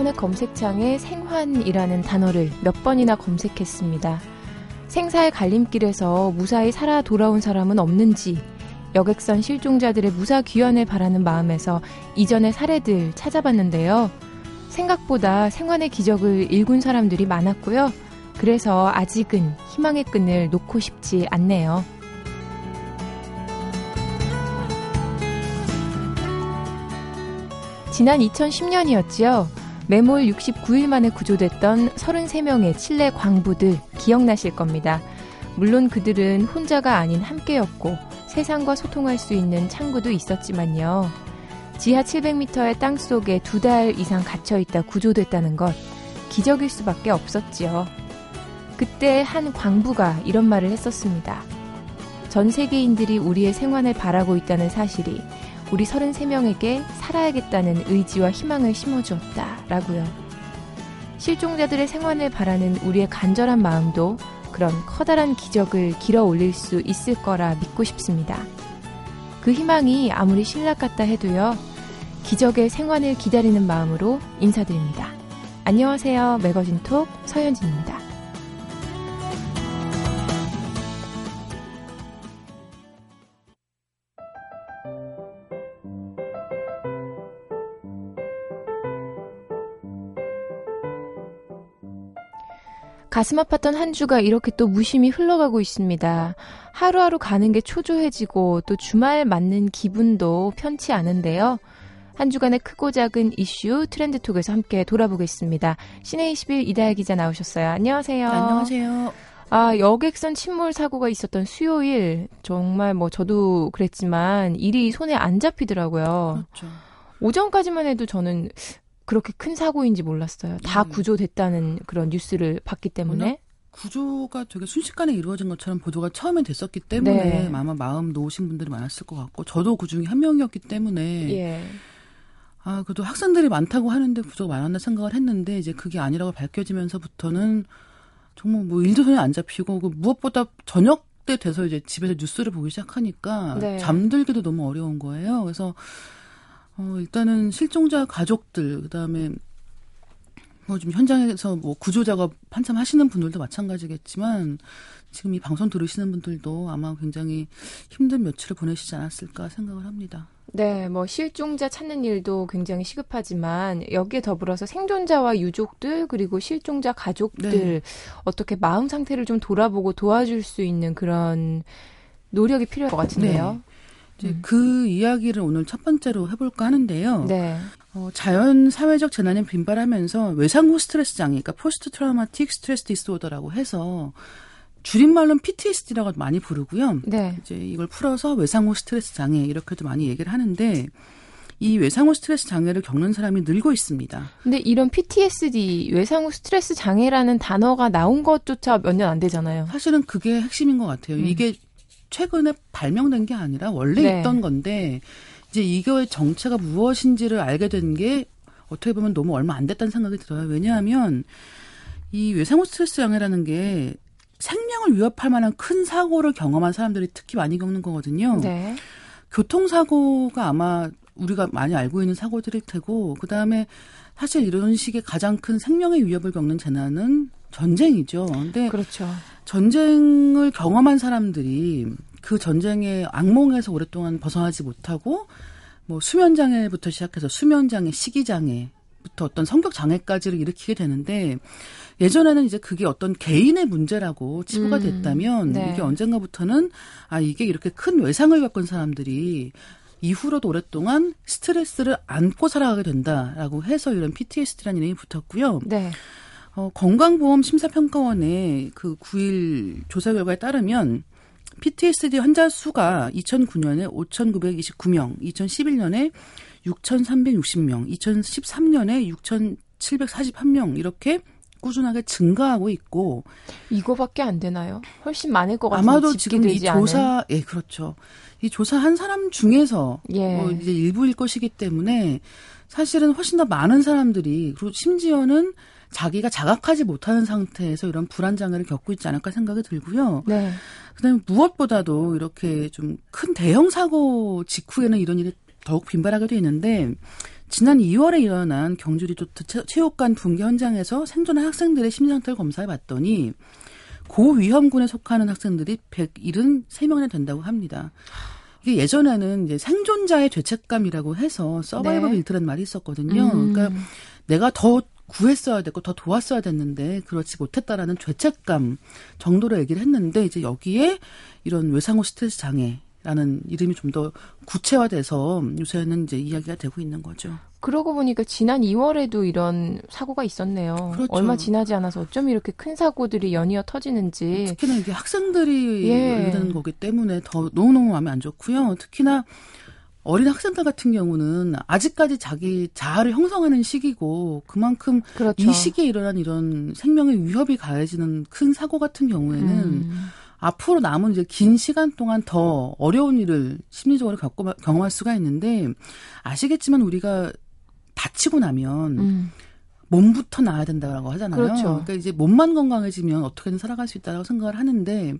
인터넷 검색창에 생환이라는 단어를 몇 번이나 검색했습니다. 생사의 갈림길에서 무사히 살아 돌아온 사람은 없는지 여객선 실종자들의 무사 귀환을 바라는 마음에서 이전의 사례들 찾아봤는데요. 생각보다 생환의 기적을 일군 사람들이 많았고요. 그래서 아직은 희망의 끈을 놓고 싶지 않네요. 지난 2010년이었지요. 매몰 69일 만에 구조됐던 33명의 칠레 광부들 기억나실 겁니다. 물론 그들은 혼자가 아닌 함께였고 세상과 소통할 수 있는 창구도 있었지만요. 지하 700m의 땅 속에 두 달 이상 갇혀 있다 구조됐다는 것 기적일 수밖에 없었지요. 그때 한 광부가 이런 말을 했었습니다. 전 세계인들이 우리의 생활을 바라고 있다는 사실이 우리 33명에게 살아야겠다는 의지와 희망을 심어주었다. 라고요. 실종자들의 생활을 바라는 우리의 간절한 마음도 그런 커다란 기적을 길어 올릴 수 있을 거라 믿고 싶습니다. 그 희망이 아무리 신락 같다 해도요, 기적의 생환을 기다리는 마음으로 인사드립니다. 안녕하세요. 매거진 톡 서현진입니다. 가슴 아팠던 한 주가 이렇게 또 무심히 흘러가고 있습니다. 하루하루 가는 게 초조해지고 또 주말 맞는 기분도 편치 않은데요. 한 주간의 크고 작은 이슈 트렌드톡에서 함께 돌아보겠습니다. 시내 21 이다혜 기자 나오셨어요. 안녕하세요. 안녕하세요. 아, 여객선 침몰 사고가 있었던 수요일 정말 뭐 저도 그랬지만 일이 손에 안 잡히더라고요. 그렇죠. 오전까지만 해도 저는 그렇게 큰 사고인지 몰랐어요. 다 네. 구조됐다는 그런 뉴스를 봤기 때문에. 구조가 되게 순식간에 이루어진 것처럼 보도가 처음엔 됐었기 때문에 네. 아마 마음 놓으신 분들이 많았을 것 같고 저도 그 중에 한 명이었기 때문에 예. 아 그래도 학생들이 많다고 하는데 구조가 많았나 생각을 했는데 이제 그게 아니라고 밝혀지면서부터는 정말 뭐 일도 손에 안 잡히고 그 무엇보다 저녁 때 돼서 이제 집에서 뉴스를 보기 시작하니까 네. 잠들기도 너무 어려운 거예요. 그래서 어 일단은 실종자 가족들 그 다음에 뭐좀 현장에서 뭐 구조 작업 한참 하시는 분들도 마찬가지겠지만 지금 이 방송 들으시는 분들도 아마 굉장히 힘든 며칠을 보내시지 않았을까 생각을 합니다. 네, 뭐 실종자 찾는 일도 굉장히 시급하지만 여기에 더불어서 생존자와 유족들 그리고 실종자 가족들 네. 어떻게 마음 상태를 좀 돌아보고 도와줄 수 있는 그런 노력이 필요할 것 같은데요. 이제 음. 그 이야기를 오늘 첫 번째로 해볼까 하는데요. 네. 어, 자연 사회적 재난이 빈발하면서 외상후 스트레스 장애, 그러니까 Post Traumatic Stress Disorder라고 해서 줄임말로는 PTSD라고 많이 부르고요. 네. 이제 이걸 풀어서 외상후 스트레스 장애 이렇게도 많이 얘기를 하는데 이 외상후 스트레스 장애를 겪는 사람이 늘고 있습니다. 근데 이런 PTSD 외상후 스트레스 장애라는 단어가 나온 것조차 몇 년 안 되잖아요. 사실은 그게 핵심인 것 같아요. 음. 이게 최근에 발명된 게 아니라 원래 네. 있던 건데 이제 이거의 정체가 무엇인지를 알게 된 게 어떻게 보면 너무 얼마 안 됐다는 생각이 들어요. 왜냐하면 이 외상후 스트레스 장애라는 게 생명을 위협할 만한 큰 사고를 경험한 사람들이 특히 많이 겪는 거거든요. 네. 교통사고가 아마 우리가 많이 알고 있는 사고들일 테고 그 다음에 사실 이런 식의 가장 큰 생명의 위협을 겪는 재난은 전쟁이죠. 근데 그렇죠. 전쟁을 경험한 사람들이 그 전쟁의 악몽에서 오랫동안 벗어나지 못하고 뭐 수면 장애부터 시작해서 수면 장애, 식이 장애부터 어떤 성격 장애까지를 일으키게 되는데 예전에는 이제 그게 어떤 개인의 문제라고 치부가 음, 됐다면 네. 이게 언젠가부터는 아 이게 이렇게 큰 외상을 겪은 사람들이 이후로도 오랫동안 스트레스를 안고 살아가게 된다라고 해서 이런 PTSD라는 이름이 붙었고요. 네. 어, 건강보험 심사평가원의 그 9일 조사 결과에 따르면 PTSD 환자 수가 2009년에 5,929명, 2011년에 6,360명, 2013년에 6,741명 이렇게 꾸준하게 증가하고 있고 이거밖에 안 되나요? 훨씬 많을 것 같은 아마도 지금 이 집계되지 않은. 조사 예 그렇죠. 이 조사한 사람 중에서 예. 뭐 이제 일부일 것이기 때문에 사실은 훨씬 더 많은 사람들이 그리고 심지어는 자기가 자각하지 못하는 상태에서 이런 불안 장애를 겪고 있지 않을까 생각이 들고요. 네. 그다음에 무엇보다도 이렇게 좀 큰 대형 사고 직후에는 이런 일이 더욱 빈발하게 돼 있는데 지난 2월에 일어난 경주 리조트 체육관 붕괴 현장에서 생존한 학생들의 심리 상태를 검사해 봤더니 고위험군에 속하는 학생들이 173명이나 된다고 합니다. 이게 예전에는 이제 생존자의 죄책감이라고 해서 survivor 네. guilt라는 말이 있었거든요. 음. 그러니까 내가 더 구했어야 됐고 더 도왔어야 됐는데 그렇지 못했다라는 죄책감 정도로 얘기를 했는데 이제 여기에 이런 외상후 스트레스 장애 라는 이름이 좀 더 구체화돼서 요새는 이제 이야기가 되고 있는 거죠. 그러고 보니까 지난 2월에도 이런 사고가 있었네요. 그렇죠. 얼마 지나지 않아서 어쩜 이렇게 큰 사고들이 연이어 터지는지. 특히나 이게 학생들이 예. 일하는 거기 때문에 더 너무너무 마음이 안 좋고요. 특히나 어린 학생들 같은 경우는 아직까지 자기 자아를 형성하는 시기고 그만큼 그렇죠. 이 시기에 일어난 이런 생명의 위협이 가해지는 큰 사고 같은 경우에는 음. 앞으로 남은 이제 긴 시간 동안 더 어려운 일을 심리적으로 겪고, 경험할 수가 있는데 아시겠지만 우리가 다치고 나면 음. 몸부터 나아야 된다고 하잖아요. 그렇죠. 그러니까 이제 몸만 건강해지면 어떻게든 살아갈 수 있다고 생각을 하는데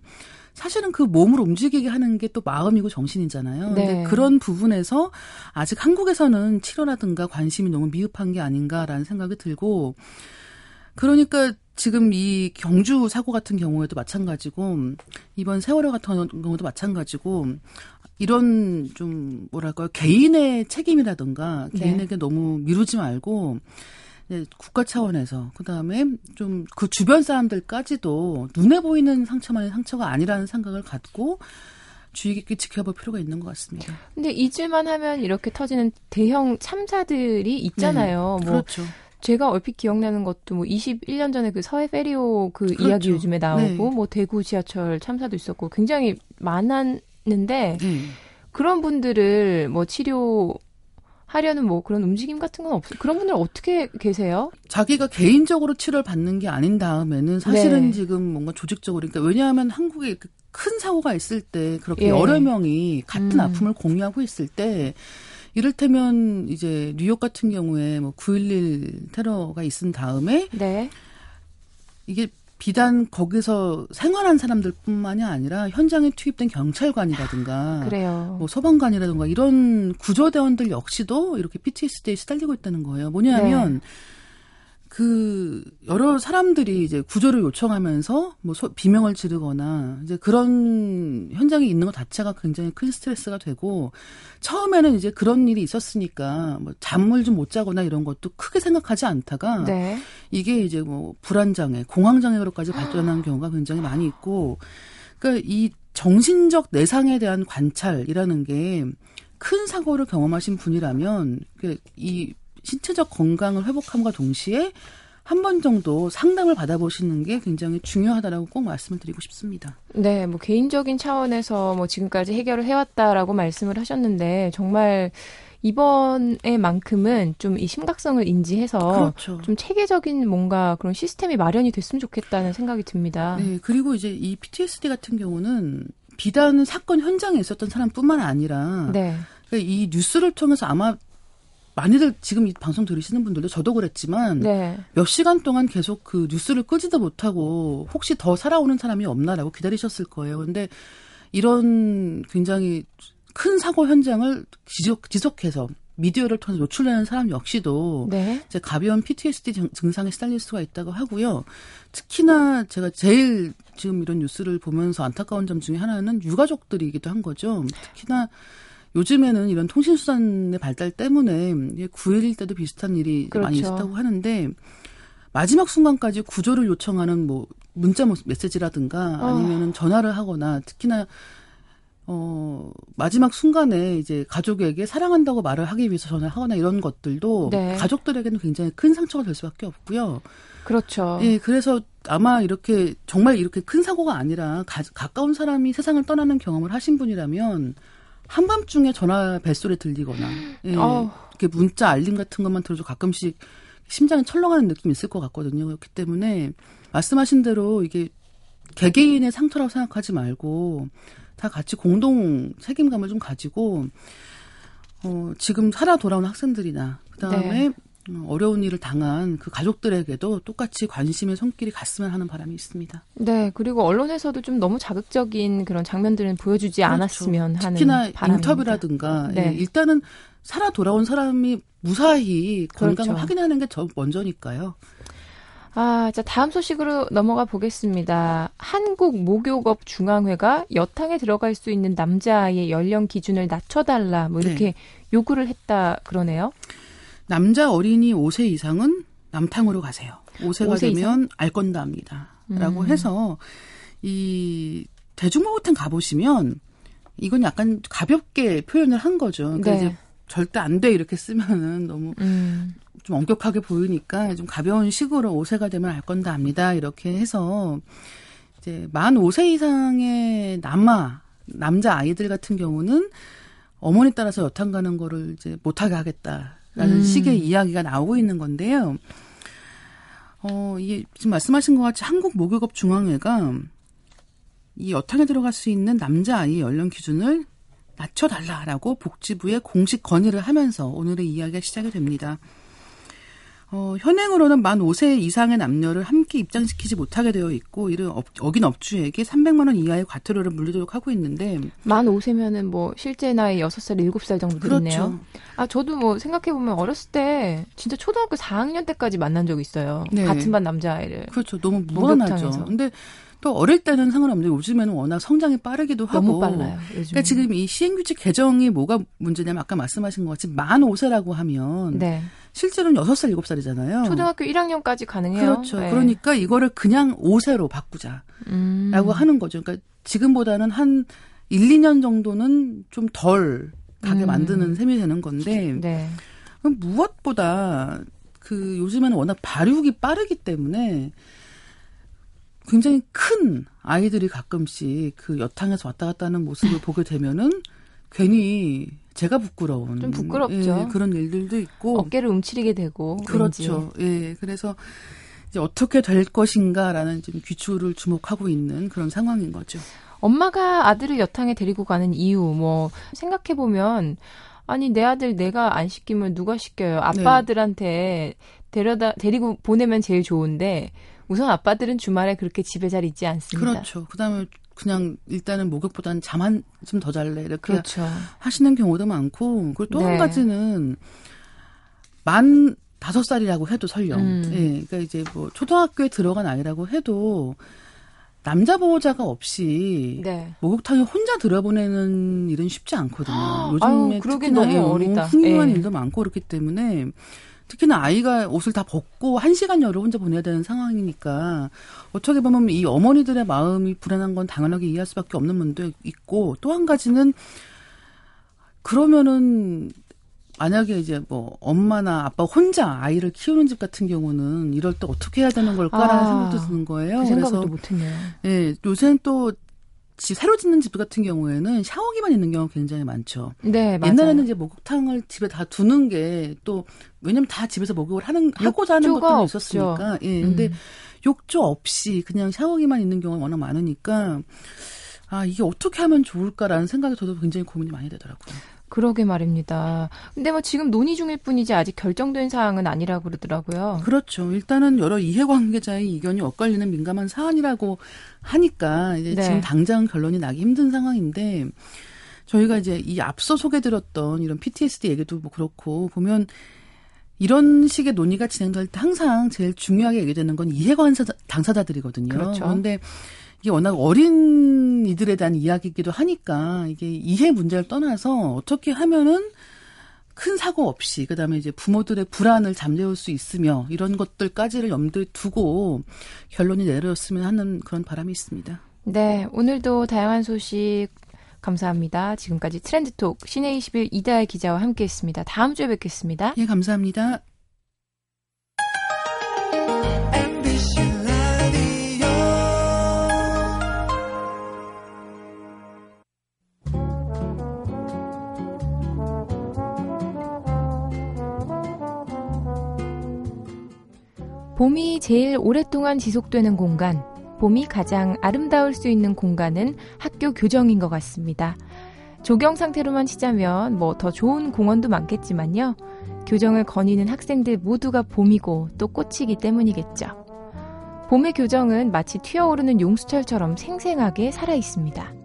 사실은 그 몸을 움직이게 하는 게 또 마음이고 정신이잖아요. 네. 근데 그런 부분에서 아직 한국에서는 치료라든가 관심이 너무 미흡한 게 아닌가라는 생각이 들고 그러니까 지금 이 경주 사고 같은 경우에도 마찬가지고 이번 세월호 같은 경우도 마찬가지고 이런 좀 뭐랄까요 개인의 책임이라든가 네. 개인에게 너무 미루지 말고 이제 국가 차원에서 그다음에 좀 그 주변 사람들까지도 눈에 보이는 상처만이 상처가 아니라는 생각을 갖고 주의 깊게 지켜볼 필요가 있는 것 같습니다. 근데 잊을만 하면 이렇게 터지는 대형 참사들이 있잖아요. 뭐 그렇죠. 제가 얼핏 기억나는 것도 뭐 21년 전에 그 서해 페리오 그 그렇죠. 이야기 요즘에 나오고 네. 뭐 대구 지하철 참사도 있었고 굉장히 많았는데 네. 그런 분들을 뭐 치료 하려는 뭐 그런 움직임 같은 건 없어요. 그런 분들 어떻게 계세요? 자기가 개인적으로 치료를 받는 게 아닌 다음에는 사실은 네. 지금 뭔가 조직적으로 그러니까 왜냐하면 한국에 이렇게 큰 사고가 있을 때 그렇게 예. 여러 명이 같은 음. 아픔을 공유하고 있을 때 이를테면 이제 뉴욕 같은 경우에 뭐 9.11 테러가 있은 다음에 네. 이게 비단 거기서 생활한 사람들뿐만이 아니라 현장에 투입된 경찰관이라든가 그래요. 뭐 소방관이라든가 이런 구조대원들 역시도 이렇게 PTSD에 시달리고 있다는 거예요. 뭐냐면 네. 그 여러 사람들이 이제 구조를 요청하면서 뭐 소- 비명을 지르거나 이제 그런 현장에 있는 것 자체가 굉장히 큰 스트레스가 되고 처음에는 이제 그런 일이 있었으니까 뭐 잠을 좀 못 자거나 이런 것도 크게 생각하지 않다가 네. 이게 이제 뭐 불안 장애, 공황 장애로까지 발전하는 경우가 굉장히 많이 있고, 그러니까 이 정신적 내상에 대한 관찰이라는 게 큰 사고를 경험하신 분이라면 그이 신체적 건강을 회복함과 동시에 한번 정도 상담을 받아보시는 게 굉장히 중요하다라고 꼭 말씀을 드리고 싶습니다. 네, 뭐 개인적인 차원에서 뭐 지금까지 해결을 해왔다라고 말씀을 하셨는데 정말 이번에만큼은 좀 이 심각성을 인지해서 그렇죠. 좀 체계적인 뭔가 그런 시스템이 마련이 됐으면 좋겠다는 생각이 듭니다. 네, 그리고 이제 이 PTSD 같은 경우는 비단 사건 현장에 있었던 사람뿐만 아니라 네. 그러니까 이 뉴스를 통해서 아마 많이들 지금 이 방송 들으시는 분들도 저도 그랬지만 네. 몇 시간 동안 계속 그 뉴스를 끄지도 못하고 혹시 더 살아오는 사람이 없나라고 기다리셨을 거예요. 근데 이런 굉장히 큰 사고 현장을 지속, 지속해서 미디어를 통해서 노출되는 사람 역시도 네. 이제 가벼운 PTSD 증- 증상에 시달릴 수가 있다고 하고요. 특히나 제가 제일 지금 이런 뉴스를 보면서 안타까운 점 중에 하나는 유가족들이기도 한 거죠. 특히나 요즘에는 이런 통신수단의 발달 때문에 9.11 때도 비슷한 일이 많이 그렇죠. 있었다고 하는데 마지막 순간까지 구조를 요청하는 뭐 문자 뭐 메시지라든가 어. 아니면은 전화를 하거나 특히나 어 마지막 순간에 이제 가족에게 사랑한다고 말을 하기 위해서 전화하거나 이런 것들도 네. 가족들에게는 굉장히 큰 상처가 될 수밖에 없고요. 그렇죠. 예, 그래서 아마 이렇게 정말 이렇게 큰 사고가 아니라 가, 가까운 사람이 세상을 떠나는 경험을 하신 분이라면 한밤중에 전화 벨소리 들리거나 예. 이렇게 문자 알림 같은 것만 들어도 가끔씩 심장이 철렁하는 느낌이 있을 것 같거든요. 그렇기 때문에 말씀하신 대로 이게 개개인의 상처라고 생각하지 말고 다 같이 공동 책임감을 좀 가지고 어, 지금 살아 돌아온 학생들이나 그다음에 네. 음, 어려운 일을 당한 그 가족들에게도 똑같이 관심의 손길이 갔으면 하는 바람이 있습니다. 네, 그리고 언론에서도 좀 너무 자극적인 그런 장면들은 보여주지 그렇죠. 않았으면 하는 특히나 바람입니다. 인터뷰라든가 네. 예, 일단은 살아 돌아온 사람이 무사히 건강을 그렇죠. 확인하는 게저 먼저니까요. 아, 자, 다음 소식으로 넘어가 보겠습니다. 한국 목욕업 중앙회가 여탕에 들어갈 수 있는 남자아이의 연령 기준을 낮춰달라, 뭐 이렇게 네. 요구를 했다 그러네요. 남자 어린이 5세 이상은 남탕으로 가세요. 5세가 5세 되면 알 건다 합니다. 라고 음. 해서 이 대중목욕탕 가보시면 이건 약간 가볍게 표현을 한 거죠. 그러니까 네. 이제 절대 안 돼 이렇게 쓰면은 너무 음. 좀 엄격하게 보이니까 좀 가벼운 식으로 5세가 되면 알 건다 합니다. 이렇게 해서 이제 만 5세 이상의 남아 남자 아이들 같은 경우는 어머니 따라서 여탕 가는 거를 이제 못하게 하겠다. 라는 음. 식의 이야기가 나오고 있는 건데요. 어, 이게 지금 말씀하신 것 같이 한국 목욕업 중앙회가 이 여탕에 들어갈 수 있는 남자 아이 연령 기준을 낮춰달라라고 복지부에 공식 건의를 하면서 오늘의 이야기가 시작이 됩니다. 어, 현행으로는 만 5세 이상의 남녀를 함께 입장시키지 못하게 되어 있고 이를 업, 어긴 업주에게 300만 원 이하의 과태료를 물리도록 하고 있는데 만 5세면은 뭐 실제 나이 6살, 7살 정도 되겠네요. 그렇죠. 아, 저도 뭐 생각해 보면 어렸을 때 진짜 초등학교 4학년 때까지 만난 적 있어요. 네. 같은 반 남자아이를. 그렇죠. 너무 무한하죠. 근데 또 어릴 때는 상관없는데 요즘에는 워낙 성장이 빠르기도 하고 너무 빨라요. 요즘. 그러니까 지금 이 시행규칙 개정이 뭐가 문제냐면 아까 말씀하신 것 같이 만 5세라고 하면 네. 실제로는 6살, 7살이잖아요. 초등학교 1학년까지 가능해요. 그렇죠. 네. 그러니까 이거를 그냥 5세로 바꾸자라고 음. 하는 거죠. 그러니까 지금보다는 한 1, 2년 정도는 좀 덜 가게 음. 만드는 셈이 되는 건데 네. 무엇보다 그 요즘에는 워낙 발육이 빠르기 때문에 굉장히 큰 아이들이 가끔씩 그 여탕에서 왔다 갔다 하는 모습을 보게 되면은 괜히 제가 부끄러운 좀 부끄럽죠. 예, 그런 일들도 있고 어깨를 움츠리게 되고 그렇죠. 왠지. 예. 그래서 이제 어떻게 될 것인가라는 지금 귀추를 주목하고 있는 그런 상황인 거죠. 엄마가 아들을 여탕에 데리고 가는 이유 뭐 생각해 보면 아니 내 아들 내가 안 시키면 누가 시켜요? 아빠들한테 네. 데려다 데리고 보내면 제일 좋은데 우선 아빠들은 주말에 그렇게 집에 잘 있지 않습니다. 그렇죠. 그다음에 그냥 일단은 목욕보다는 잠한좀더 잘래 이렇게 그렇죠. 하시는 경우도 많고 그리고 또한 네. 가지는 만 다섯 살이라고 해도 설령 음. 예 그러니까 이제 뭐 초등학교에 들어간 아이라고 해도 남자 보호자가 없이 네. 목욕탕에 혼자 들어보내는 일은 쉽지 않거든요. 요즘에 아유, 특히나 너무 예, 어리다. 훌륭한 예. 일도 많고 그렇기 때문에 특히나 아이가 옷을 다 벗고 한 시간 열을 혼자 보내야 되는 상황이니까 어떻게 보면 이 어머니들의 마음이 불안한 건 당연하게 이해할 수밖에 없는 분도 있고 또 한 가지는 그러면은 만약에 이제 뭐 엄마나 아빠 혼자 아이를 키우는 집 같은 경우는 이럴 때 어떻게 해야 되는 걸까라는 아, 생각도 드는 거예요. 그 생각도 못했네요. 예, 요새는 또 새로 짓는 집 같은 경우에는 샤워기만 있는 경우가 굉장히 많죠. 네, 맞아요. 옛날에는 이제 목욕탕을 집에 다 두는 게 또 왜냐면 다 집에서 목욕을 하는 하고자 하는 것들이 있었으니까. 예. 근데 음. 욕조 없이 그냥 샤워기만 있는 경우가 워낙 많으니까 아, 이게 어떻게 하면 좋을까라는 생각이 저도 굉장히 고민이 많이 되더라고요. 그러게 말입니다. 근데 뭐 지금 논의 중일 뿐이지 아직 결정된 사항은 아니라고 그러더라고요. 그렇죠. 일단은 여러 이해관계자의 이견이 엇갈리는 민감한 사안이라고 하니까 이제 네. 지금 당장 결론이 나기 힘든 상황인데 저희가 이제 이 앞서 소개드렸던 이런 PTSD 얘기도 뭐 그렇고 보면 이런 식의 논의가 진행될 때 항상 제일 중요하게 얘기되는 건 이해관사 당사자들이거든요. 그렇죠. 그런데 이게 워낙 어린 이들에 대한 이야기이기도 하니까 이게 이해 문제를 떠나서 어떻게 하면은 큰 사고 없이 그다음에 이제 부모들의 불안을 잠재울 수 있으며 이런 것들까지를 염두에 두고 결론이 내려졌으면 하는 그런 바람이 있습니다. 네, 오늘도 다양한 소식 감사합니다. 지금까지 트렌드톡 시내 21 이다혜 기자와 함께했습니다. 다음 주에 뵙겠습니다. 예, 감사합니다. 봄이 제일 오랫동안 지속되는 공간, 봄이 가장 아름다울 수 있는 공간은 학교 교정인 것 같습니다. 조경 상태로만 치자면 뭐 더 좋은 공원도 많겠지만요. 교정을 거니는 학생들 모두가 봄이고 또 꽃이기 때문이겠죠. 봄의 교정은 마치 튀어오르는 용수철처럼 생생하게 살아 있습니다.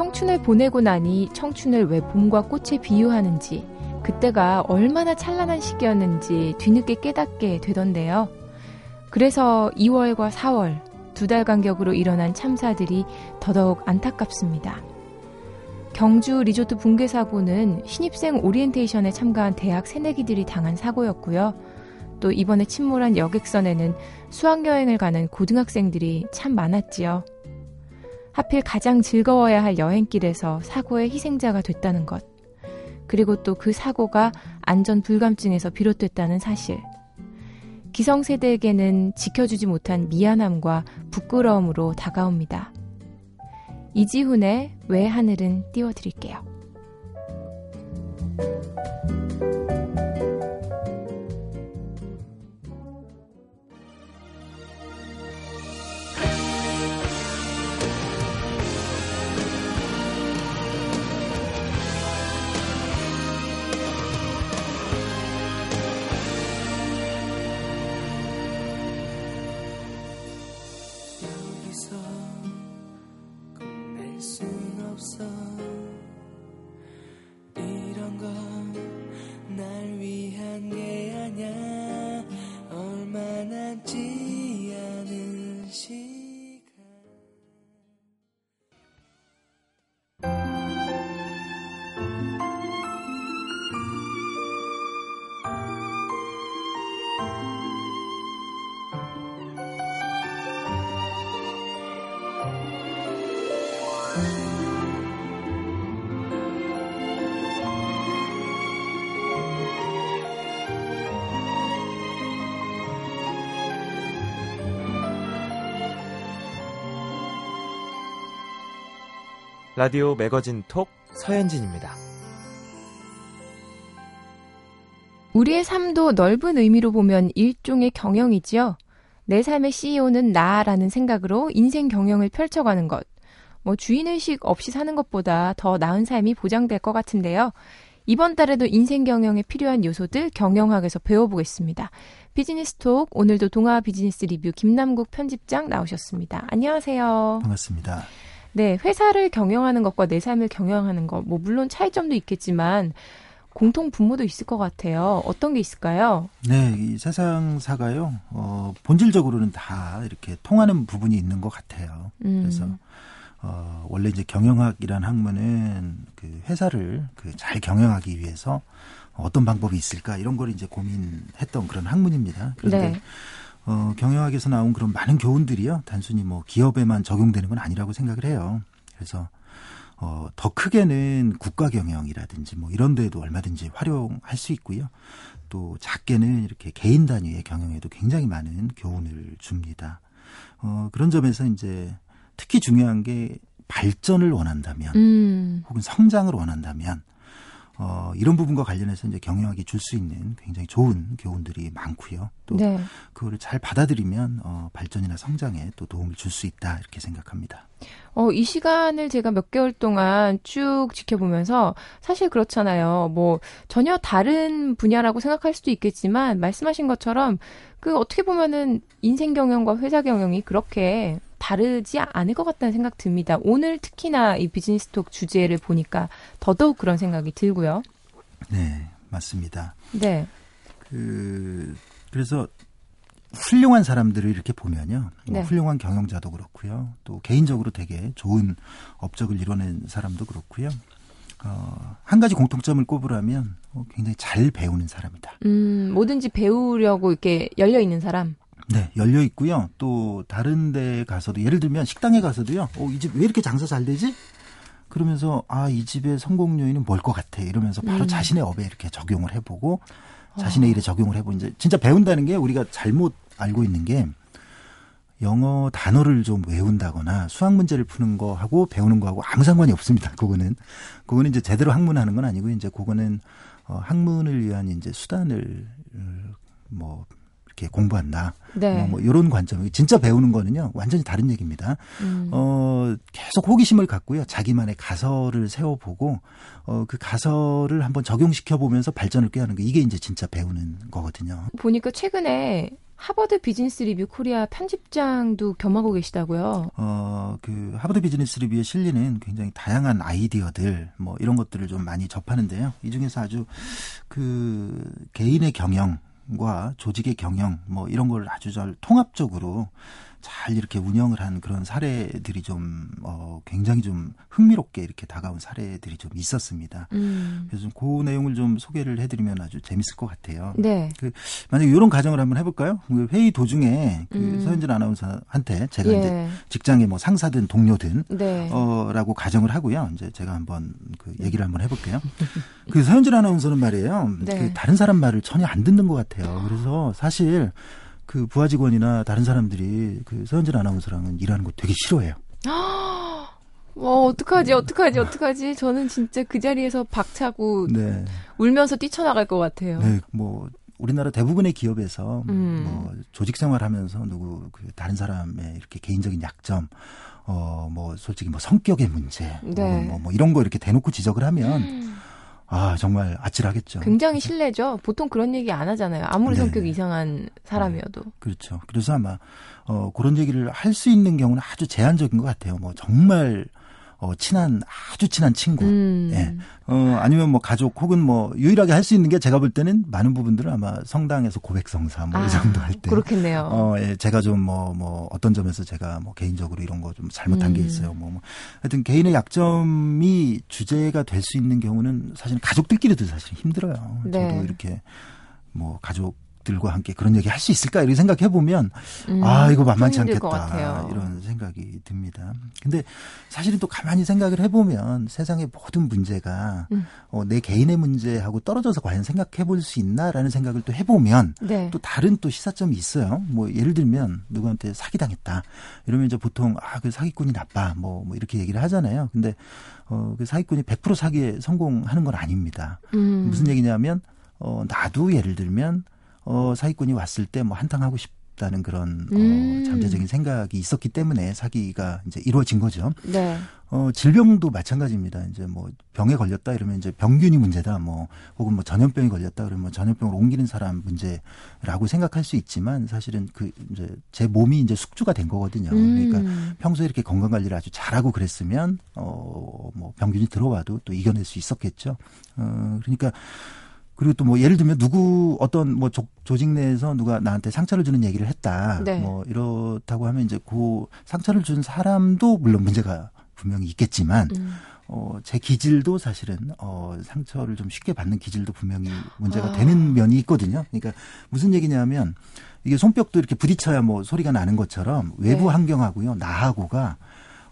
청춘을 보내고 나니 청춘을 왜 봄과 꽃에 비유하는지 그때가 얼마나 찬란한 시기였는지 뒤늦게 깨닫게 되던데요. 그래서 2월과 4월 두 달 간격으로 일어난 참사들이 더더욱 안타깝습니다. 경주 리조트 붕괴 사고는 신입생 오리엔테이션에 참가한 대학 새내기들이 당한 사고였고요. 또 이번에 침몰한 여객선에는 수학여행을 가는 고등학생들이 참 많았지요. 하필 가장 즐거워야 할 여행길에서 사고의 희생자가 됐다는 것. 그리고 또 그 사고가 안전 불감증에서 비롯됐다는 사실. 기성세대에게는 지켜주지 못한 미안함과 부끄러움으로 다가옵니다. 이지훈의 왜 하늘은 띄워드릴게요. 라디오 매거진 톡 서현진입니다. 우리의 삶도 넓은 의미로 보면 일종의 경영이지요. 내 삶의 CEO는 나라는 생각으로 인생 경영을 펼쳐가는 것. 뭐 주인의식 없이 사는 것보다 더 나은 삶이 보장될 것 같은데요. 이번 달에도 인생 경영에 필요한 요소들 경영학에서 배워보겠습니다. 비즈니스 톡 오늘도 동아 비즈니스 리뷰 김남국 편집장 나오셨습니다. 안녕하세요. 반갑습니다. 네, 회사를 경영하는 것과 내 삶을 경영하는 것, 뭐 물론 차이점도 있겠지만 공통 분모도 있을 것 같아요. 어떤 게 있을까요? 네, 이 세상사가요. 어, 본질적으로는 다 이렇게 통하는 부분이 있는 것 같아요. 음. 그래서 어, 원래 이제 경영학이란 학문은 그 회사를 그 잘 경영하기 위해서 어떤 방법이 있을까 이런 걸 이제 고민했던 그런 학문입니다. 그런데 네. 어, 경영학에서 나온 그런 많은 교훈들이요. 단순히 뭐 기업에만 적용되는 건 아니라고 생각을 해요. 그래서 어, 더 크게는 국가 경영이라든지 뭐 이런 데에도 얼마든지 활용할 수 있고요. 또 작게는 이렇게 개인 단위의 경영에도 굉장히 많은 교훈을 줍니다. 어, 그런 점에서 이제 특히 중요한 게 발전을 원한다면 음. 혹은 성장을 원한다면 어, 이런 부분과 관련해서 이제 경영학이 줄 수 있는 굉장히 좋은 교훈들이 많고요. 또 네. 그거를 잘 받아들이면 어, 발전이나 성장에 또 도움을 줄 수 있다 이렇게 생각합니다. 어, 이 시간을 제가 몇 개월 동안 쭉 지켜보면서 사실 그렇잖아요. 뭐 전혀 다른 분야라고 생각할 수도 있겠지만 말씀하신 것처럼 그 어떻게 보면은 인생 경영과 회사 경영이 그렇게 다르지 않을 것 같다는 생각 듭니다. 오늘 특히나 이 비즈니스톡 주제를 보니까 더더욱 그런 생각이 들고요. 네, 맞습니다. 네. 그 그래서 훌륭한 사람들을 이렇게 보면요. 뭐 네. 훌륭한 경영자도 그렇고요. 또 개인적으로 되게 좋은 업적을 이뤄낸 사람도 그렇고요. 어, 한 가지 공통점을 꼽으라면 어, 굉장히 잘 배우는 사람이다. 음, 뭐든지 배우려고 이렇게 열려 있는 사람. 네, 열려 있고요. 또 다른 데 가서도 예를 들면 식당에 가서도요. 어, 이 집 왜 이렇게 장사 잘 되지? 그러면서 아, 이 집의 성공 요인은 뭘 것 같아. 이러면서 바로 음. 자신의 업에 이렇게 적용을 해 보고 자신의 어. 일에 적용을 해 보고 이제 진짜 배운다는 게 우리가 잘못 알고 있는 게 영어 단어를 좀 외운다거나 수학 문제를 푸는 거하고 배우는 거하고 아무 상관이 없습니다. 그거는 그거는 이제 제대로 학문하는 건 아니고 이제 그거는 어 학문을 위한 이제 수단을 뭐 이렇게 공부한다. 네. 뭐, 뭐 이런 관점. 진짜 배우는 거는요 완전히 다른 얘기입니다. 음. 어 계속 호기심을 갖고요. 자기만의 가설을 세워보고 어, 그 가설을 한번 적용시켜 보면서 발전을 꾀하는 게 이게 이제 진짜 배우는 거거든요. 보니까 최근에 Harvard Business Review Korea 편집장도 겸하고 계시다고요. 어, 그 Harvard Business Review에 실리는 굉장히 다양한 아이디어들 뭐 이런 것들을 좀 많이 접하는데요. 이 중에서 아주 그 개인의 경영 과 조직의 경영 뭐 이런 걸 아주 잘 통합적으로 잘 이렇게 운영을 한 그런 사례들이 좀 어, 굉장히 좀 흥미롭게 이렇게 다가온 사례들이 좀 있었습니다. 음. 그래서 좀그 내용을 좀 소개를 해드리면 아주 재밌을 것 같아요. 네. 그 만약에 이런 가정을 한번 해볼까요? 그 회의 도중에 그 음. 서현진 아나운서한테 제가 예. 이제 직장의 뭐 상사든 동료든 네. 어라고 가정을 하고요. 이제 제가 한번 그 얘기를 한번 해볼게요. 그 서현진 아나운서는 말이에요. 네. 그 다른 사람 말을 전혀 안 듣는 것 같아요. 그래서 사실 그 부하 직원이나 다른 사람들이 그 서현진 아나운서랑은 일하는 거 되게 싫어해요. 어, 어떡하지, 어떡하지, 어떡하지. 저는 진짜 그 자리에서 박차고 네. 울면서 뛰쳐나갈 것 같아요. 네, 뭐 우리나라 대부분의 기업에서 음. 뭐 조직 생활하면서 누구 그 다른 사람의 이렇게 개인적인 약점, 어 뭐 솔직히 뭐 성격의 문제, 네. 뭐, 뭐 이런 거 이렇게 대놓고 지적을 하면. 음. 아, 정말 아찔하겠죠. 굉장히 실례죠. 보통 그런 얘기 안 하잖아요. 아무리 네. 성격이 이상한 사람이어도. 네. 그렇죠. 그래서 아마, 어, 그런 얘기를 할 수 있는 경우는 아주 제한적인 것 같아요. 뭐, 정말 어, 친한 아주 친한 친구, 음. 예, 어 아니면 뭐 가족 혹은 뭐 유일하게 할 수 있는 게 제가 볼 때는 많은 부분들은 아마 성당에서 고백성사 뭐이 아, 정도 할 때, 그렇겠네요. 어, 예, 제가 좀 뭐뭐 뭐 어떤 점에서 제가 뭐 개인적으로 이런 거 좀 잘못한 음. 게 있어요. 뭐, 뭐 하여튼 개인의 약점이 주제가 될 수 있는 경우는 사실 가족들끼리도 사실 힘들어요. 네. 저도 이렇게 뭐 가족 들과 함께 그런 얘기 할 수 있을까 이렇게 생각해 보면 음, 아 이거 만만치 않겠다 이런 생각이 듭니다. 근데 사실은 또 가만히 생각을 해보면 세상의 모든 문제가 음. 어, 내 개인의 문제하고 떨어져서 과연 생각해 볼 수 있나라는 생각을 또 해보면 네. 또 다른 또 시사점이 있어요. 뭐 예를 들면 누구한테 사기 당했다 이러면 이제 보통 아 그 사기꾼이 나빠 뭐, 뭐 이렇게 얘기를 하잖아요. 근데 어, 그 사기꾼이 100% 사기에 성공하는 건 아닙니다. 음. 무슨 얘기냐면 어, 나도 예를 들면 어, 사기꾼이 왔을 때 뭐 한탕 하고 싶 다는 그런 어, 음. 어, 잠재적인 생각이 있었기 때문에 사기가 이제 이루어진 거죠. 네. 어, 질병도 마찬가지입니다. 이제 뭐 병에 걸렸다 이러면 이제 병균이 문제다 뭐 혹은 뭐 전염병이 걸렸다 그러면 뭐 전염병을 옮기는 사람 문제라고 생각할 수 있지만 사실은 그 이제 제 몸이 이제 숙주가 된 거거든요. 음. 그러니까 평소에 이렇게 건강 관리를 아주 잘하고 그랬으면 어 뭐 병균이 들어와도 또 이겨낼 수 있었겠죠. 어 그러니까 그리고 또 뭐 예를 들면 누구 어떤 뭐 조, 조직 내에서 누가 나한테 상처를 주는 얘기를 했다. 네. 뭐 이렇다고 하면 이제 그 상처를 준 사람도 물론 문제가 분명히 있겠지만 음. 어, 제 기질도 사실은 어, 상처를 좀 쉽게 받는 기질도 분명히 문제가 아. 되는 면이 있거든요. 그러니까 무슨 얘기냐면 이게 손뼉도 이렇게 부딪혀야 뭐 소리가 나는 것처럼 외부 네. 환경하고요 나하고가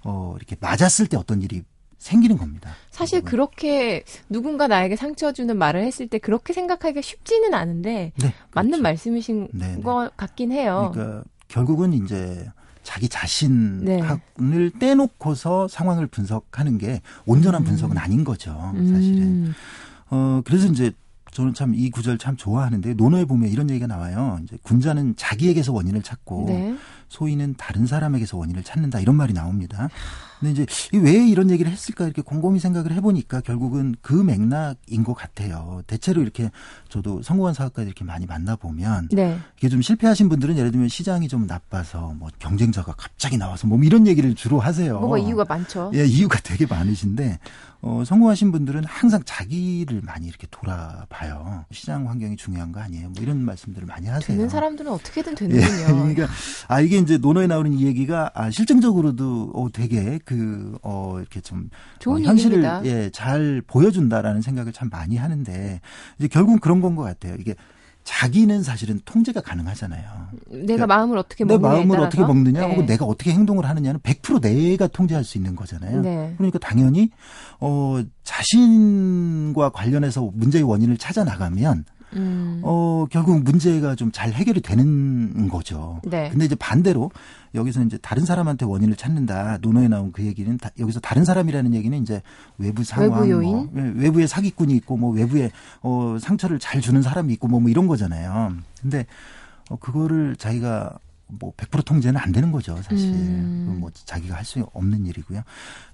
어, 이렇게 맞았을 때 어떤 일이 생기는 겁니다. 사실 그렇게 누군가 나에게 상처 주는 말을 했을 때 그렇게 생각하기가 쉽지는 않은데 네, 맞는 그렇죠. 말씀이신 네네. 네. 것 같긴 해요. 그러니까 결국은 이제 자기 자신을 네. 떼놓고서 상황을 분석하는 게 온전한 음. 분석은 아닌 거죠. 사실은. 음. 어 그래서 이제 저는 참 이 구절 참 좋아하는데 논어에 보면 이런 얘기가 나와요. 이제 군자는 자기에게서 원인을 찾고 네. 소인은 다른 사람에게서 원인을 찾는다 이런 말이 나옵니다. 근데 이제 왜 이런 얘기를 했을까 이렇게 곰곰이 생각을 해보니까 결국은 그 맥락인 것 같아요. 대체로 이렇게 저도 성공한 사업가들 이렇게 많이 만나보면 네. 이게 좀 실패하신 분들은 예를 들면 시장이 좀 나빠서 뭐 경쟁자가 갑자기 나와서 뭐 이런 얘기를 주로 하세요. 뭐가 이유가 많죠. 예, 이유가 되게 많으신데 어, 성공하신 분들은 항상 자기를 많이 이렇게 돌아봐요. 시장 환경이 중요한 거 아니에요? 뭐 이런 말씀들을 많이 하세요. 되는 사람들은 어떻게든 되는군요. 예, 그러니까 아 이게 이제 논어에 나오는 이 얘기가 아 실증적으로도 어 되게 그 어 이렇게 좀 좋은 어, 현실을 예, 잘 보여준다라는 생각을 참 많이 하는데 이제 결국은 그런 건 것 같아요. 이게 자기는 사실은 통제가 가능하잖아요. 내가 그러니까 마음을 어떻게 먹느냐 내 마음을 어떻게 먹느냐 네. 혹은 내가 어떻게 행동을 하느냐는 100% 내가 통제할 수 있는 거잖아요. 네. 그러니까 당연히 어 자신과 관련해서 문제의 원인을 찾아 나가면 음. 어, 결국 문제가 좀 잘 해결이 되는 거죠. 네. 근데 이제 반대로 여기서 이제 다른 사람한테 원인을 찾는다. 논어에 나온 그 얘기는 다, 여기서 다른 사람이라는 얘기는 이제 외부 상황, 외부 요인? 뭐, 예, 외부에 사기꾼이 있고 뭐 외부에 어, 상처를 잘 주는 사람이 있고 뭐, 뭐 이런 거잖아요. 근데 어, 그거를 자기가 뭐100% 통제는 안 되는 거죠, 사실. 음. 뭐 자기가 할 수 없는 일이고요.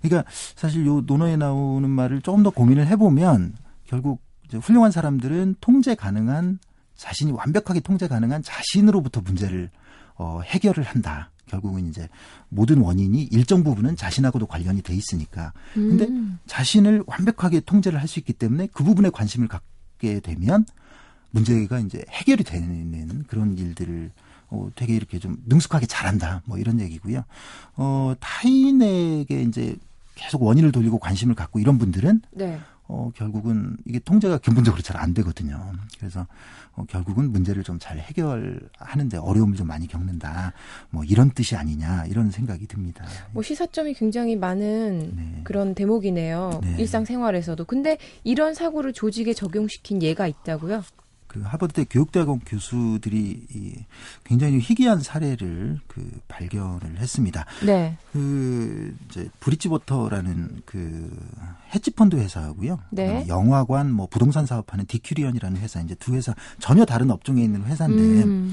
그러니까 사실 요 논어에 나오는 말을 조금 더 고민을 해보면 결국 훌륭한 사람들은 통제 가능한 자신이 완벽하게 통제 가능한 자신으로부터 문제를 어, 해결을 한다. 결국은 이제 모든 원인이 일정 부분은 자신하고도 관련이 돼 있으니까. 근데 음. 자신을 완벽하게 통제를 할 수 있기 때문에 그 부분에 관심을 갖게 되면 문제가 이제 해결이 되는 그런 일들을 어, 되게 이렇게 좀 능숙하게 잘한다. 뭐 이런 얘기고요. 어, 타인에게 이제 계속 원인을 돌리고 관심을 갖고 이런 분들은 네. 어, 결국은 이게 통제가 근본적으로 잘 안 되거든요. 그래서 어, 결국은 문제를 좀 잘 해결하는데 어려움을 좀 많이 겪는다. 뭐 이런 뜻이 아니냐 이런 생각이 듭니다. 뭐 시사점이 굉장히 많은 네. 그런 대목이네요. 네. 일상생활에서도. 근데 이런 사고를 조직에 적용시킨 예가 있다고요? 그 하버드대 교육대학원 교수들이 이 굉장히 희귀한 사례를 그 발견을 했습니다. 네. 그 이제 브릿지워터라는 그 헤지펀드 회사하고요. 네. 영화관 뭐 부동산 사업하는 Decurion이라는 회사 이제 두 회사 전혀 다른 업종에 있는 회사인데 음.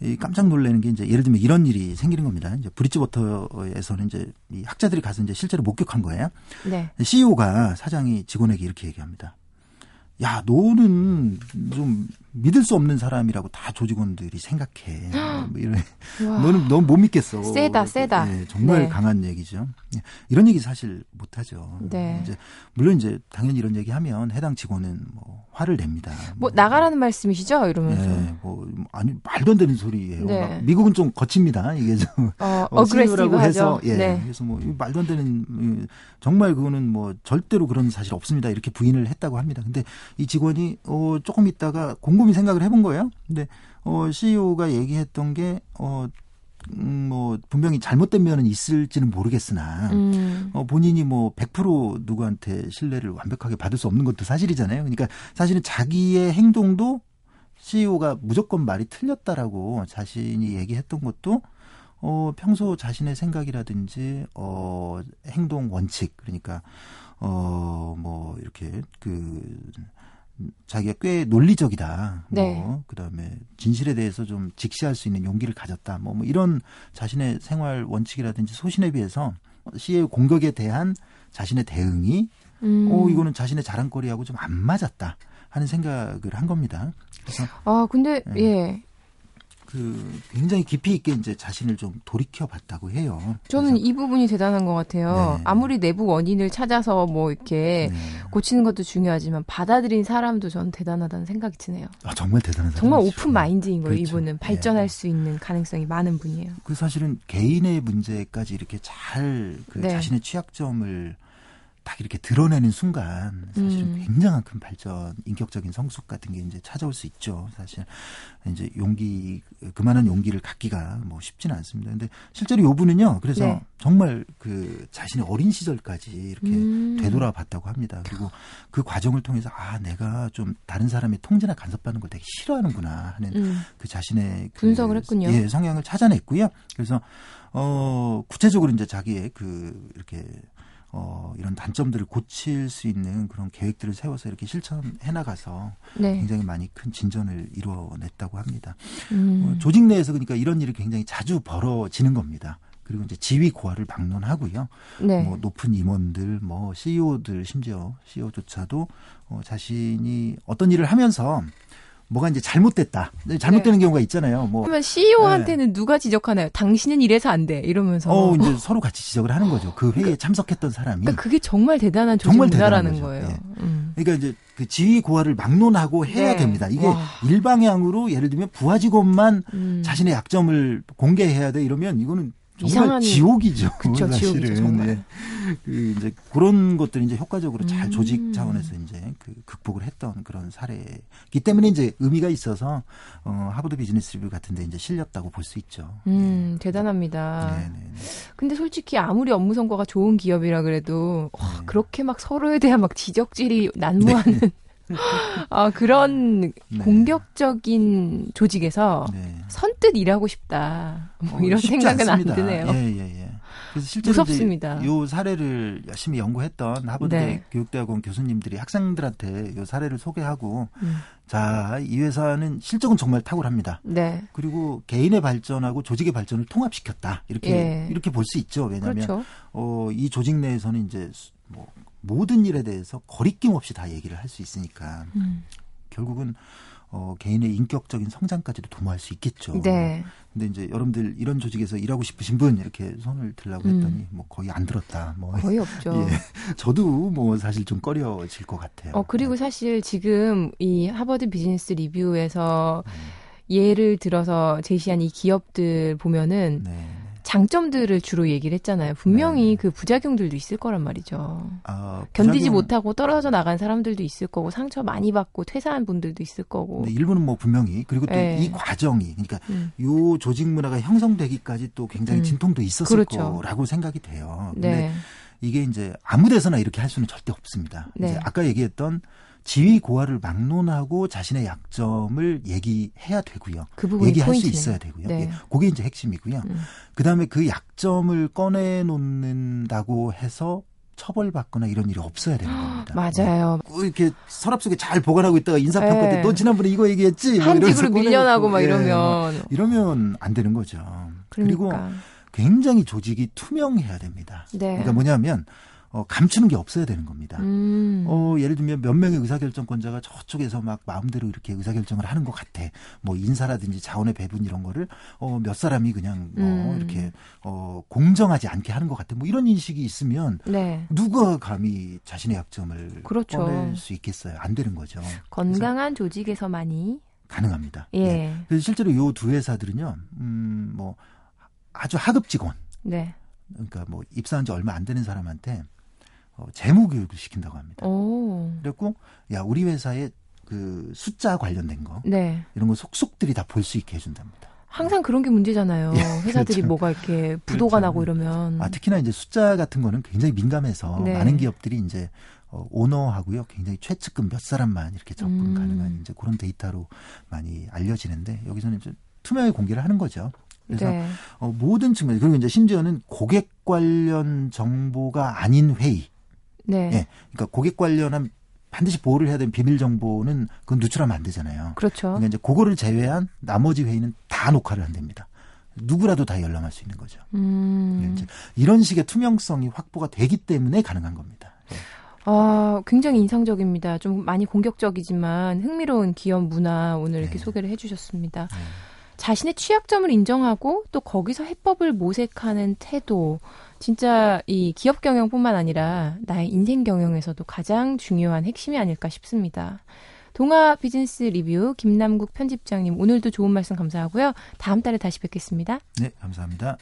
이 깜짝 놀라는 게 이제 예를 들면 이런 일이 생기는 겁니다. 이제 Bridgewater에서는 이제 이 학자들이 가서 이제 실제로 목격한 거예요. 네. CEO가 사장이 직원에게 이렇게 얘기합니다. 야, 너는 좀 믿을 수 없는 사람이라고 다 조직원들이 생각해. 뭐 이런 너는 너무 못 믿겠어. 세다, 세다. 네, 정말 네. 강한 얘기죠. 예, 이런 얘기 사실 못 하죠. 네. 이제 물론 이제 당연히 이런 얘기 하면 해당 직원은 뭐 화를 냅니다. 뭐, 뭐 나가라는 말씀이시죠? 이러면서. 네, 뭐 아니 말도 안 되는 소리예요. 네. 미국은 좀 거칩니다. 이게 좀 어, 어 어그레시브라고 해서 예. 네. 그래서 뭐 말도 안 되는 정말 그거는 뭐 절대로 그런 사실 없습니다. 이렇게 부인을 했다고 합니다. 근데 이 직원이 어 조금 있다가 공고 곰곰이 생각을 해본 거예요. 근데 어 CEO가 얘기했던 게 어. 음, 뭐 분명히 잘못된 면은 있을지는 모르겠으나 음. 어, 본인이 뭐 100% 누구한테 신뢰를 완벽하게 받을 수 없는 것도 사실이잖아요. 그러니까 사실은 자기의 행동도 CEO가 무조건 말이 틀렸다라고 자신이 얘기했던 것도 어, 평소 자신의 생각이라든지 어, 행동 원칙 그러니까 어, 뭐 이렇게 그 자기가 꽤 논리적이다. 뭐 네. 뭐 그다음에 진실에 대해서 좀 직시할 수 있는 용기를 가졌다. 뭐, 뭐 이런 자신의 생활 원칙이라든지 소신에 비해서 시의 공격에 대한 자신의 대응이 음. 어 이거는 자신의 자랑거리하고 좀 안 맞았다 하는 생각을 한 겁니다. 그래서 아 근데 예. 예. 그 굉장히 깊이 있게 이제 자신을 좀 돌이켜 봤다고 해요. 저는 이 부분이 대단한 것 같아요. 네. 아무리 내부 원인을 찾아서 뭐 이렇게 네. 고치는 것도 중요하지만 받아들인 사람도 저는 대단하다는 생각이 드네요. 아, 정말 대단한 정말 오픈 마인드인 거예요. 그렇죠. 이분은 발전할 네. 수 있는 가능성이 많은 분이에요. 그 사실은 개인의 문제까지 이렇게 잘그 네. 자신의 취약점을 딱 이렇게 드러내는 순간 사실은 음. 굉장한 큰 발전, 인격적인 성숙 같은 게 이제 찾아올 수 있죠. 사실 이제 용기 그만한 용기를 갖기가 뭐 쉽지는 않습니다. 근데 실제로 요 분은요. 그래서 네. 정말 그 자신의 어린 시절까지 이렇게 음. 되돌아봤다고 합니다. 그리고 그 과정을 통해서 아 내가 좀 다른 사람의 통제나 간섭받는 걸 되게 싫어하는구나 하는 음. 그 자신의 그 분석을 했군요. 예, 성향을 찾아냈고요. 그래서 어 구체적으로 이제 자기의 그 이렇게 어, 이런 단점들을 고칠 수 있는 그런 계획들을 세워서 이렇게 실천해 나가서 네. 굉장히 많이 큰 진전을 이루어냈다고 합니다. 음. 어, 조직 내에서 그러니까 이런 일이 굉장히 자주 벌어지는 겁니다. 그리고 이제 지위 고하를 막론하고요. 네. 뭐 높은 임원들, 뭐 CEO들 심지어 CEO조차도 어, 자신이 어떤 일을 하면서 뭐가 이제 잘못됐다. 잘못되는 네. 경우가 있잖아요. 뭐 그러면 CEO한테는 네. 누가 지적하나요? 당신은 이래서 안 돼. 이러면서. 어, 이제 서로 같이 지적을 하는 거죠. 그 회의에 그, 참석했던 사람이. 그러니까 그게 정말 대단한 조직 문화라는 거예요. 네. 음. 그러니까 이제 그 지위 고하를 막론하고 해야 네. 됩니다. 이게 와. 일방향으로 예를 들면 부하 직원만 음. 자신의 약점을 공개해야 돼 이러면 이거는 정말 이상한 지옥이죠. 그쵸, 사실은. 지옥이죠, 정말. 네. 그 이제 그런 것들이 이제 효과적으로 잘 음. 조직 차원에서 이제 그 극복을 했던 그런 사례이기 때문에 이제 의미가 있어서 어 하버드 비즈니스 리뷰 같은 데 이제 실렸다고 볼 수 있죠. 음, 네. 대단합니다. 네, 네, 네. 근데 솔직히 아무리 업무 성과가 좋은 기업이라 그래도 와, 네. 그렇게 막 서로에 대한 막 지적질이 난무하는 네. 아, 그런 네. 공격적인 조직에서 네. 선뜻 일하고 싶다. 뭐 어, 이런 생각은 않습니다. 안 드네요. 예, 예, 예. 그래서 실제로 무섭습니다. 요 사례를 열심히 연구했던 하버드 네. 교육대학원 교수님들이 학생들한테 요 사례를 소개하고 음. 자, 이 회사는 실적은 정말 탁월합니다. 네. 그리고 개인의 발전하고 조직의 발전을 통합시켰다. 이렇게 예. 이렇게 볼 수 있죠. 왜냐하면 그렇죠. 어, 이 조직 내에서는 이제 뭐 모든 일에 대해서 거리낌 없이 다 얘기를 할 수 있으니까 음. 결국은 어, 개인의 인격적인 성장까지도 도모할 수 있겠죠. 네. 근데 이제 여러분들 이런 조직에서 일하고 싶으신 분 이렇게 손을 들라고 했더니 음. 뭐 거의 안 들었다. 뭐 거의 없죠. 예. 저도 뭐 사실 좀 꺼려질 것 같아요. 어 그리고 네. 사실 지금 이 하버드 비즈니스 리뷰에서 음. 예를 들어서 제시한 이 기업들 보면은 네. 장점들을 주로 얘기를 했잖아요. 분명히 네. 그 부작용들도 있을 거란 말이죠. 아, 견디지 못하고 떨어져 나간 사람들도 있을 거고 상처 많이 받고 퇴사한 분들도 있을 거고. 네, 일부는 뭐 분명히 그리고 또이 네. 과정이 그러니까 음. 요 조직 문화가 형성되기까지 또 굉장히 음. 진통도 있었을 그렇죠. 거라고 생각이 돼요. 근데 네. 이게 이제 아무 데서나 이렇게 할 수는 절대 없습니다. 네. 이제 아까 얘기했던 지위 고하를 막론하고 자신의 약점을 얘기해야 되고요. 그 얘기할 포인트네. 수 있어야 되고요. 네. 예, 그게 이제 핵심이고요. 음. 그다음에 그 약점을 꺼내 놓는다고 해서 처벌받거나 이런 일이 없어야 되는 겁니다. 맞아요. 뭐 이렇게 서랍 속에 잘 보관하고 있다가 인사평가 네. 때너 지난번에 이거 얘기했지? 뭐한 집으로 밀려나고 막 예, 이러면 이러면 안 되는 거죠. 그러니까. 그리고 굉장히 조직이 투명해야 됩니다. 네. 그러니까 뭐냐면 어, 감추는 게 없어야 되는 겁니다. 음. 어, 예를 들면 몇 명의 의사결정권자가 저쪽에서 막 마음대로 이렇게 의사결정을 하는 것 같아. 뭐 인사라든지 자원의 배분 이런 거를 어, 몇 사람이 그냥 뭐 음. 이렇게 어, 공정하지 않게 하는 것 같아. 뭐 이런 인식이 있으면 네. 누가 감히 자신의 약점을 그렇죠. 꺼낼 수 있겠어요. 안 되는 거죠. 건강한 조직에서만이 가능합니다. 예. 네. 그래서 실제로 요 두 회사들은요, 음, 뭐 아주 하급 직원. 네. 그러니까 뭐 입사한 지 얼마 안 되는 사람한테 어, 재무 교육을 시킨다고 합니다. 오. 그랬고 야 우리 회사의 그 숫자 관련된 거 네. 이런 거 속속들이 다 볼 수 있게 해준답니다. 항상 그런 게 문제잖아요. 예, 회사들이 그렇죠. 뭐가 이렇게 부도가 그렇죠. 나고 이러면. 아, 특히나 이제 숫자 같은 거는 굉장히 민감해서 네. 많은 기업들이 이제 어, 오너하고요. 굉장히 최측근 몇 사람만 이렇게 접근 음. 가능한 이제 그런 데이터로 많이 알려지는데 여기서는 이제 투명하게 공개를 하는 거죠. 그래서 네. 어, 모든 측면 그리고 이제 심지어는 고객 관련 정보가 아닌 회의 네. 예. 그러니까 고객 관련한 반드시 보호를 해야 되는 비밀 정보는 그건 누출하면 안 되잖아요. 그렇죠. 그러니까 이제 그거를 제외한 나머지 회의는 다 녹화를 한답니다. 누구라도 다 열람할 수 있는 거죠. 음. 이제 이런 식의 투명성이 확보가 되기 때문에 가능한 겁니다. 네. 아, 굉장히 인상적입니다. 좀 많이 공격적이지만 흥미로운 기업 문화 오늘 이렇게 네. 소개를 해주셨습니다. 네. 자신의 취약점을 인정하고 또 거기서 해법을 모색하는 태도. 진짜 이 기업 경영뿐만 아니라 나의 인생 경영에서도 가장 중요한 핵심이 아닐까 싶습니다. 동아 비즈니스 리뷰 김남국 편집장님 오늘도 좋은 말씀 감사하고요. 다음 달에 다시 뵙겠습니다. 네, 감사합니다.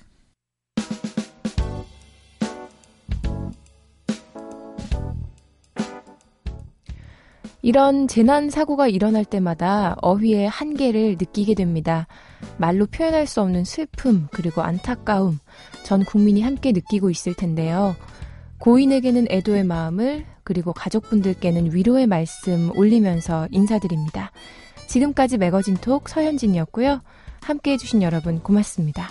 이런 재난 사고가 일어날 때마다 어휘의 한계를 느끼게 됩니다. 말로 표현할 수 없는 슬픔 그리고 안타까움 전 국민이 함께 느끼고 있을 텐데요. 고인에게는 애도의 마음을 그리고 가족분들께는 위로의 말씀 올리면서 인사드립니다. 지금까지 매거진 톡 서현진이었고요. 함께 해주신 여러분 고맙습니다.